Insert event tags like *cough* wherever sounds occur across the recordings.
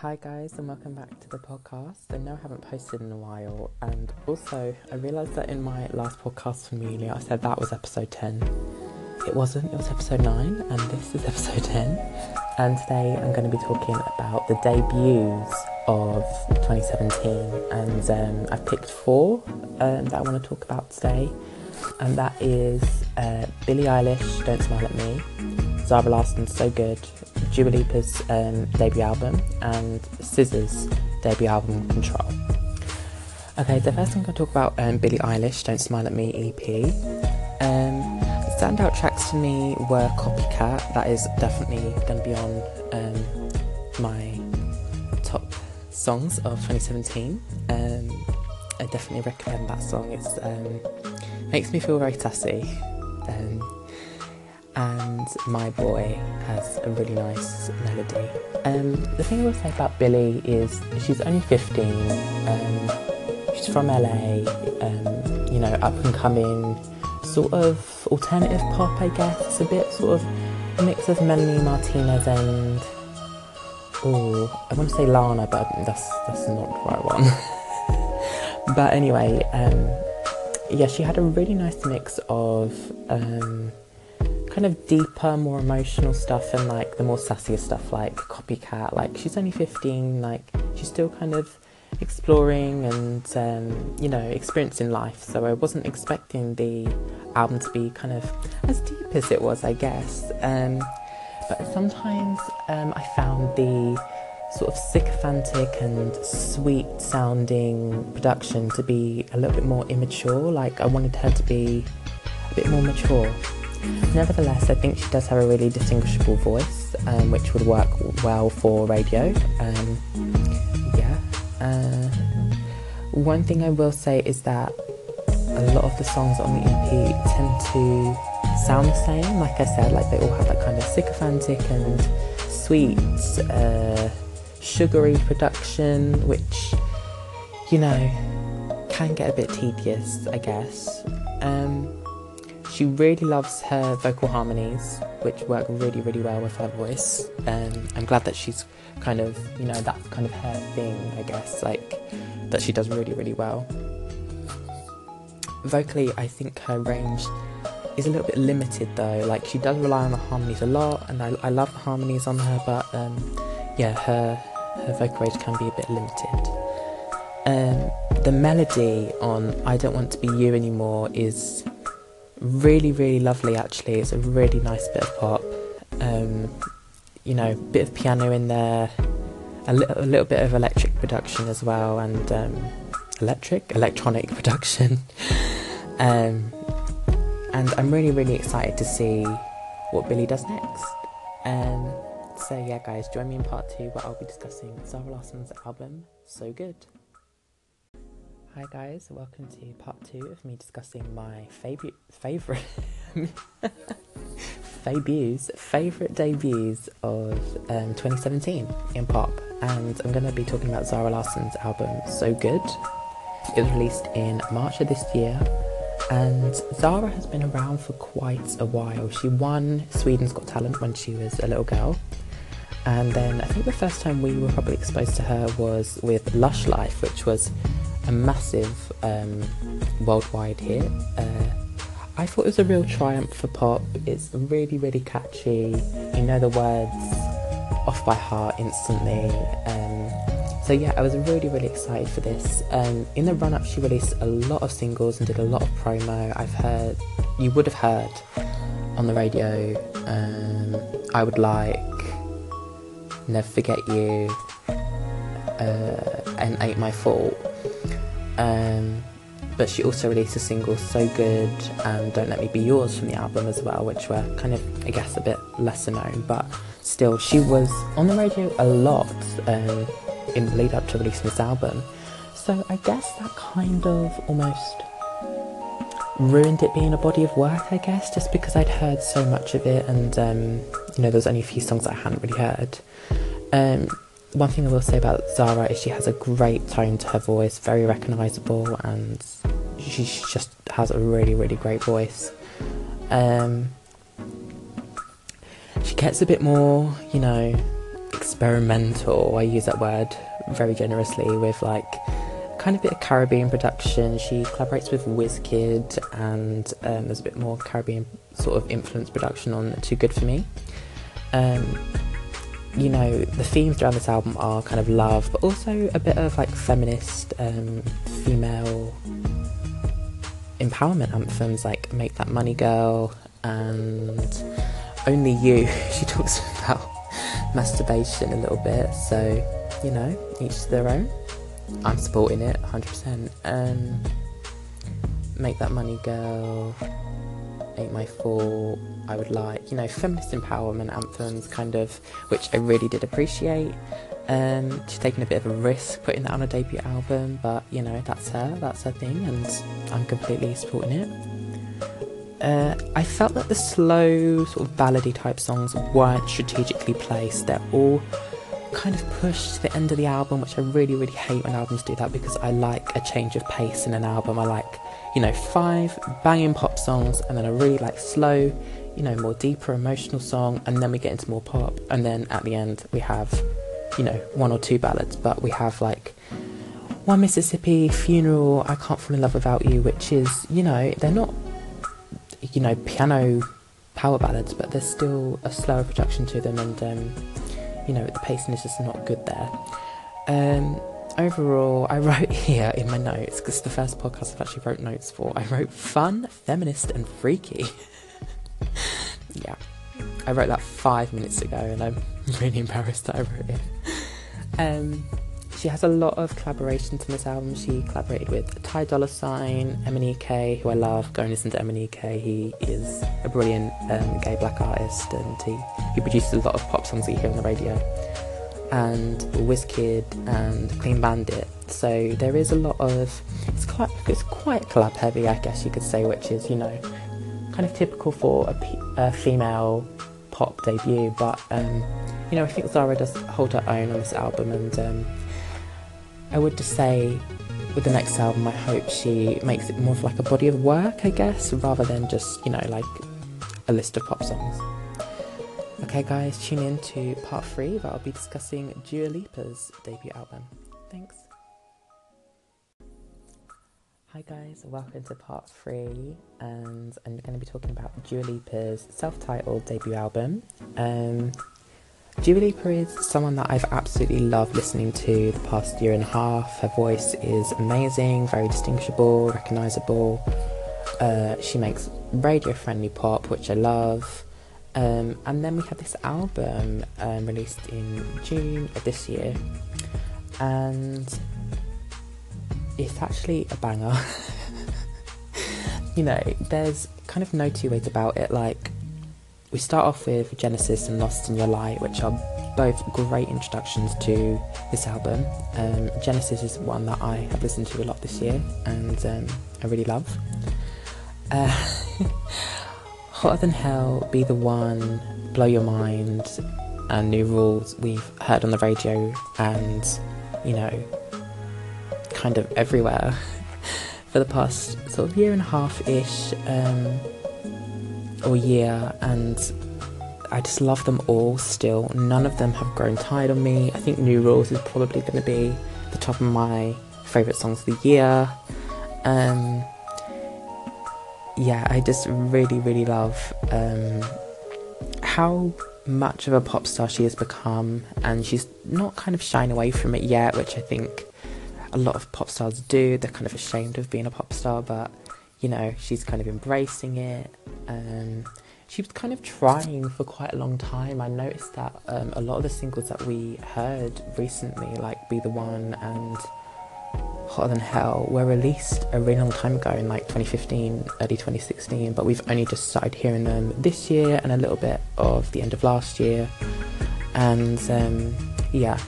Hi, guys, and welcome back to the podcast. I know I haven't posted in a while, and also I realised that in my last podcast from Amelia, I said that was episode 10. It wasn't, it was episode 9, and this is *laughs* episode 10. And today I'm going to be talking about the debuts of 2017, and um, I've picked four um, that I want to talk about today, and that is uh, Billie Eilish, Don't Smile at Me, Zara Larsson's So Good, Dua Lipa's um, debut album and SZA's debut album Control. Okay, the first thing I'm going to talk about um, Billie Eilish, Don't Smile at Me EP. Um, standout tracks for me were Copycat, that is definitely going to be on um, my top songs of 2017. Um, I definitely recommend that song. It um, makes me feel very sassy. Um, and My Boy has a really nice melody. Um, the thing I will say about Billie is she's only 15, um, she's from LA, um, you know, up and coming, sort of alternative pop, I guess. It's a bit sort of mix of Melanie Martinez and, oh, I want to say Lana, but that's, that's not the right one. *laughs* but anyway, um, yeah, she had a really nice mix of um, kind of deeper, more emotional stuff and like the more sassier stuff like Copycat. Like she's only 15, like she's still kind of exploring and um, you know experiencing life. So I wasn't expecting the album to be kind of as deep as it was, I guess. Um, but sometimes um, I found the sort of sycophantic and sweet sounding production to be a little bit more immature. Like I wanted her to be a bit more mature. Nevertheless, I think she does have a really distinguishable voice, um, which would work well for radio. Um, yeah. Uh, one thing I will say is that a lot of the songs on the EP tend to sound the same. Like I said, like they all have that kind of sycophantic and sweet, uh, sugary production, which you know can get a bit tedious, I guess. Um, she really loves her vocal harmonies, which work really, really well with her voice. Um, I'm glad that she's kind of, you know, that's kind of her thing, I guess, like that she does really, really well. Vocally, I think her range is a little bit limited though. Like she does rely on the harmonies a lot, and I, I love the harmonies on her, but um, yeah, her her vocal range can be a bit limited. Um, the melody on "I Don't Want to Be You Anymore" is really, really lovely. Actually, it's a really nice bit of pop. Um, you know, bit of piano in there, a, a little bit of electric production as well, and um, electric, electronic *laughs* production. um, and I'm really, really excited to see what Billie does next. Um, so yeah, guys, join me in part two where I'll be discussing Zara Larsson's album, So Good. Hi guys, welcome to part two of me discussing my favorite favorite *laughs* debuts, favorite debuts of um, 2017 in pop, and I'm going to be talking about Zara Larsson's album So Good. It was released in March of this year, and Zara has been around for quite a while. She won Sweden's Got Talent when she was a little girl. And then I think the first time we were probably exposed to her was with Lush Life, which was a massive um, worldwide hit. Uh, I thought it was a real triumph for pop. It's really, really catchy. You know the words off by heart instantly. Um, so yeah, I was really, really excited for this. Um, in the run-up, she released a lot of singles and did a lot of promo. I've heard, you would have heard on the radio. Um, I would like, never forget you, uh, and ain't my fault. Um, but she also released a single So Good and Don't Let Me Be Yours from the album as well, which were kind of, I guess, a bit lesser known, but still, she was on the radio a lot um, in the lead up to releasing this album. So I guess that kind of almost ruined it being a body of work, I guess, just because I'd heard so much of it and, um, you know, there was only a few songs that I hadn't really heard. Um, one thing I will say about Zara is she has a great tone to her voice, very recognisable, and she just has a really, really great voice. Um, she gets a bit more, you know, experimental. I use that word very generously with like kind of a bit of Caribbean production. She collaborates with Wizkid, and um, there's a bit more Caribbean sort of influence production on Too Good for Me. Um, you know, the themes around this album are kind of love, but also a bit of like feminist, um, female empowerment anthems like Make That Money Girl and Only You. *laughs* She talks about masturbation a little bit, so you know, each to their own. I'm supporting it 100%. Um, Make That Money Girl, Ain't My Fault, I would like, you know, feminist empowerment anthems, kind of, which I really did appreciate. Um, she's taking a bit of a risk putting that on a debut album, but you know, that's her, that's her thing, and I'm completely supporting it. Uh, I felt that the slow, sort of ballady type songs weren't strategically placed. They're all kind of pushed to the end of the album, which I really, really hate when albums do that because I like a change of pace in an album. I like, you know, five banging pop songs and then a really like slow, you know, more deeper emotional song, and then we get into more pop, and then at the end we have, you know, one or two ballads, but we have like one Mississippi funeral, I can't fall in love without you, which is, you know, they're not, you know, piano power ballads, but there's still a slower production to them, and um, you know, the pacing is just not good there. Um, overall, I wrote *laughs* here in my notes because the first podcast I've actually wrote notes for. I wrote fun, feminist, and freaky. *laughs* yeah, I wrote that five minutes ago, and I'm *laughs* really embarrassed that I wrote it. Um, she has a lot of collaborations on this album. She collaborated with Ty Dolla Sign, MNEK, who I love. Go and listen to MNEK. He is a brilliant um, gay black artist, and he, he produces a lot of pop songs that you hear on the radio. And Wizkid and Clean Bandit. So there is a lot of it's quite it's quite club heavy, I guess you could say, which is you know kind of typical for a, a female pop debut. But um, you know I think Zara does hold her own on this album, and um, I would just say with the next album, I hope she makes it more of like a body of work, I guess, rather than just, you know, like a list of pop songs. Okay, guys, tune in to part three where I'll be discussing Dua Lipa's debut album. Thanks. Hi, guys, welcome to part three, and I'm going to be talking about Dua Lipa's self titled debut album. Um, Dua Lipa is someone that I've absolutely loved listening to the past year and a half. Her voice is amazing, very distinguishable, recognisable. Uh, she makes radio friendly pop, which I love. Um, and then we had this album um, released in June of this year, and it's actually a banger. *laughs* you know, there's kind of no two ways about it. Like, we start off with Genesis and Lost in Your Light, which are both great introductions to this album. Um, Genesis is one that I have listened to a lot this year and um, I really love. Uh, *laughs* Hotter Than Hell, Be the One, Blow Your Mind, and New Rules we've heard on the radio and, you know, kind of everywhere *laughs* for the past sort of year and a half ish. Um, or year, and I just love them all still. None of them have grown tired on me. I think New Rules is probably going to be the top of my favourite songs of the year. Um, yeah, I just really, really love um, how much of a pop star she has become, and she's not kind of shying away from it yet, which I think a lot of pop stars do. They're kind of ashamed of being a pop star, but you know, she's kind of embracing it. Um, she was kind of trying for quite a long time. I noticed that um, a lot of the singles that we heard recently, like Be the One and Hotter Than Hell, were released a really long time ago in like 2015, early 2016, but we've only just started hearing them this year and a little bit of the end of last year. And um, yeah,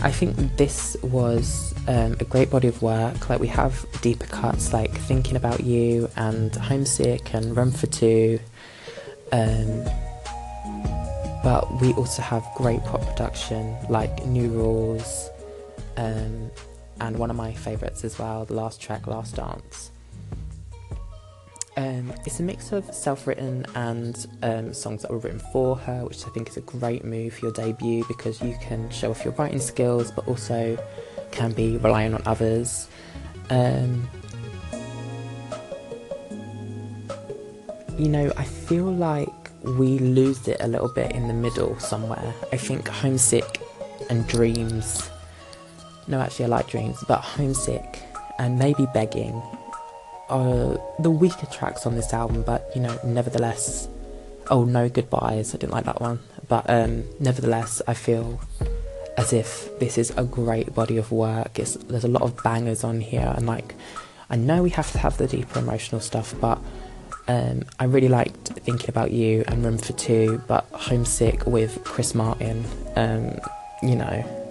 I think this was um, a great body of work. Like we have deeper cuts like Thinking About You and Homesick and Run for Two. Um, but we also have great pop production like New Rules um, and one of my favourites as well, the last track, Last Dance. Um, it's a mix of self-written and um, songs that were written for her, which I think is a great move for your debut because you can show off your writing skills, but also can be relying on others. Um, you know, I feel like we lose it a little bit in the middle somewhere. I think Homesick and Dreams. No, actually, I like Dreams, but Homesick and maybe Begging are the weaker tracks on this album, but you know, nevertheless. Oh, no goodbyes. I didn't like that one. But um, nevertheless, I feel as if this is a great body of work. It's, there's a lot of bangers on here, and like, I know we have to have the deeper emotional stuff, but um, I really liked Thinking About You and Room for Two, but Homesick with Chris Martin, um, you know,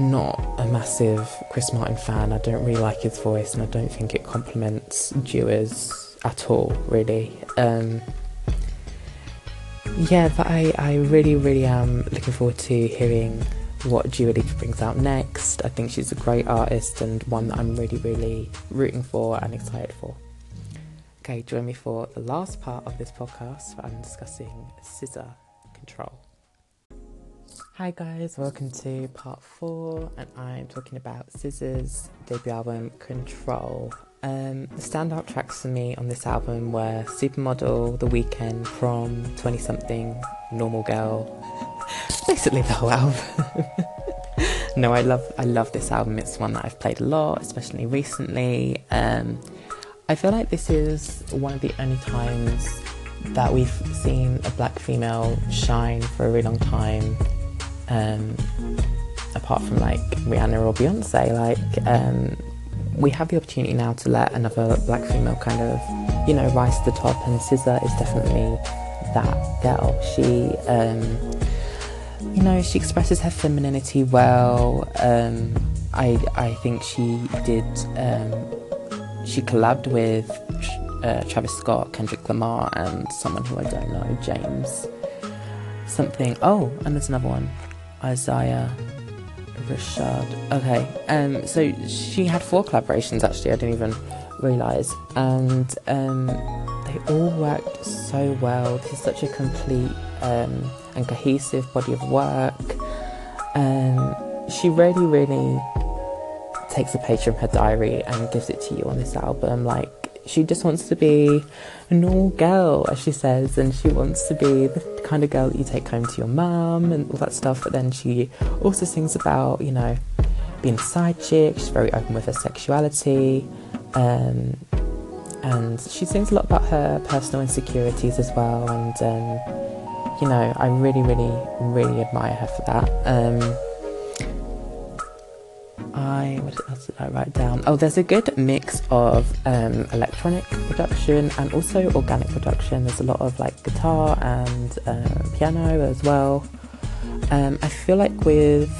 not a massive Chris Martin fan. I don't really like his voice, and I don't think it complements Dua's at all, really. Um, yeah, but I, I really, really am looking forward to hearing what Dua Lipa brings out next. I think she's a great artist and one that I'm really, really rooting for and excited for. Okay, join me for the last part of this podcast where I'm discussing SZA Control. Hi guys, welcome to part four, and I'm talking about SZA's debut album Control. Um, the standout tracks for me on this album were Supermodel, The Weekend, Prom, 20 something, Normal Girl, *laughs* basically the whole album. *laughs* no, I love I love this album. It's one that I've played a lot, especially recently. Um, I feel like this is one of the only times that we've seen a black female shine for a really long time um, apart from like Rihanna or Beyonce, like um, we have the opportunity now to let another black female kind of, you know, rise to the top, and SZA is definitely that girl. She, um, you know, she expresses her femininity well. Um, I I think she did. Um, she collabed with uh, Travis Scott, Kendrick Lamar, and someone who I don't know, James something. Oh, and there's another one. Isaiah Rashad. Okay, um, so she had four collaborations actually. I didn't even realize, and um, they all worked so well. This is such a complete um, and cohesive body of work. Um, she really, really takes a page from her diary and gives it to you on this album. Like she just wants to be a normal girl, as she says, and she wants to be the kind of girl that you take home to your mum and all that stuff. But then she also sings about, you know, being a side chick. She's very open with her sexuality. Um, and she sings a lot about her personal insecurities as well. And, um, you know, I really, really, really admire her for that. Um, What else did I write down? Oh, there's a good mix of um, electronic production and also organic production. There's a lot of like guitar and uh, piano as well. Um, I feel like with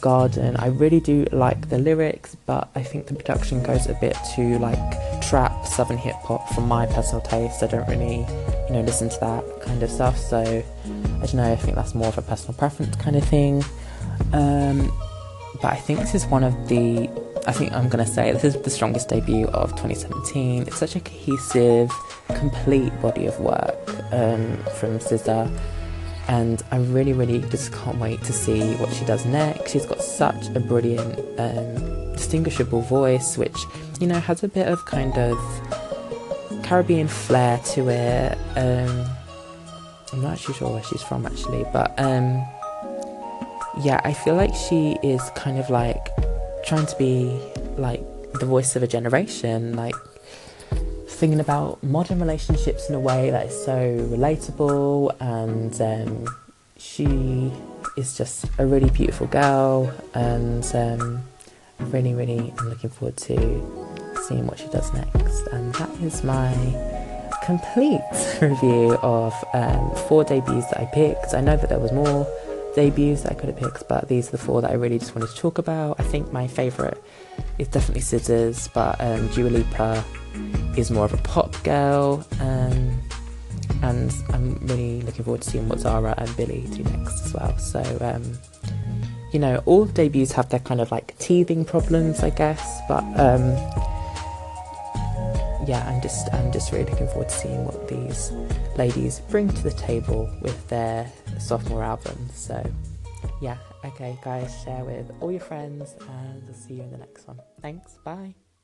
Garden, I really do like the lyrics, but I think the production goes a bit too like trap, southern hip hop from my personal taste. I don't really, you know, listen to that kind of stuff. So I don't know. I think that's more of a personal preference kind of thing. Um, but I think this is one of the I think I'm gonna say this is the strongest debut of 2017. It's such a cohesive, complete body of work um, from SZA, and I really, really just can't wait to see what she does next. She's got such a brilliant, um, distinguishable voice, which you know has a bit of kind of Caribbean flair to it. Um, I'm not actually sure where she's from actually, but um, yeah, I feel like she is kind of like trying to be like the voice of a generation, like thinking about modern relationships in a way that is so relatable and um, she is just a really beautiful girl and um, really really I'm looking forward to seeing what she does next. And that is my complete *laughs* review of um, four debuts that I picked. I know that there was more debuts that I could have picked, but these are the four that I really just wanted to talk about. I think my favourite is definitely SZA's, but um, Dua Lipa is more of a pop girl, um, and I'm really looking forward to seeing what Zara and Billie do next as well. So, um, you know, all debuts have their kind of like teething problems, I guess, but um, yeah, I'm just I'm just really looking forward to seeing what these ladies bring to the table with their sophomore album. So yeah, okay, guys, share with all your friends, and I'll see you in the next one. Thanks, bye.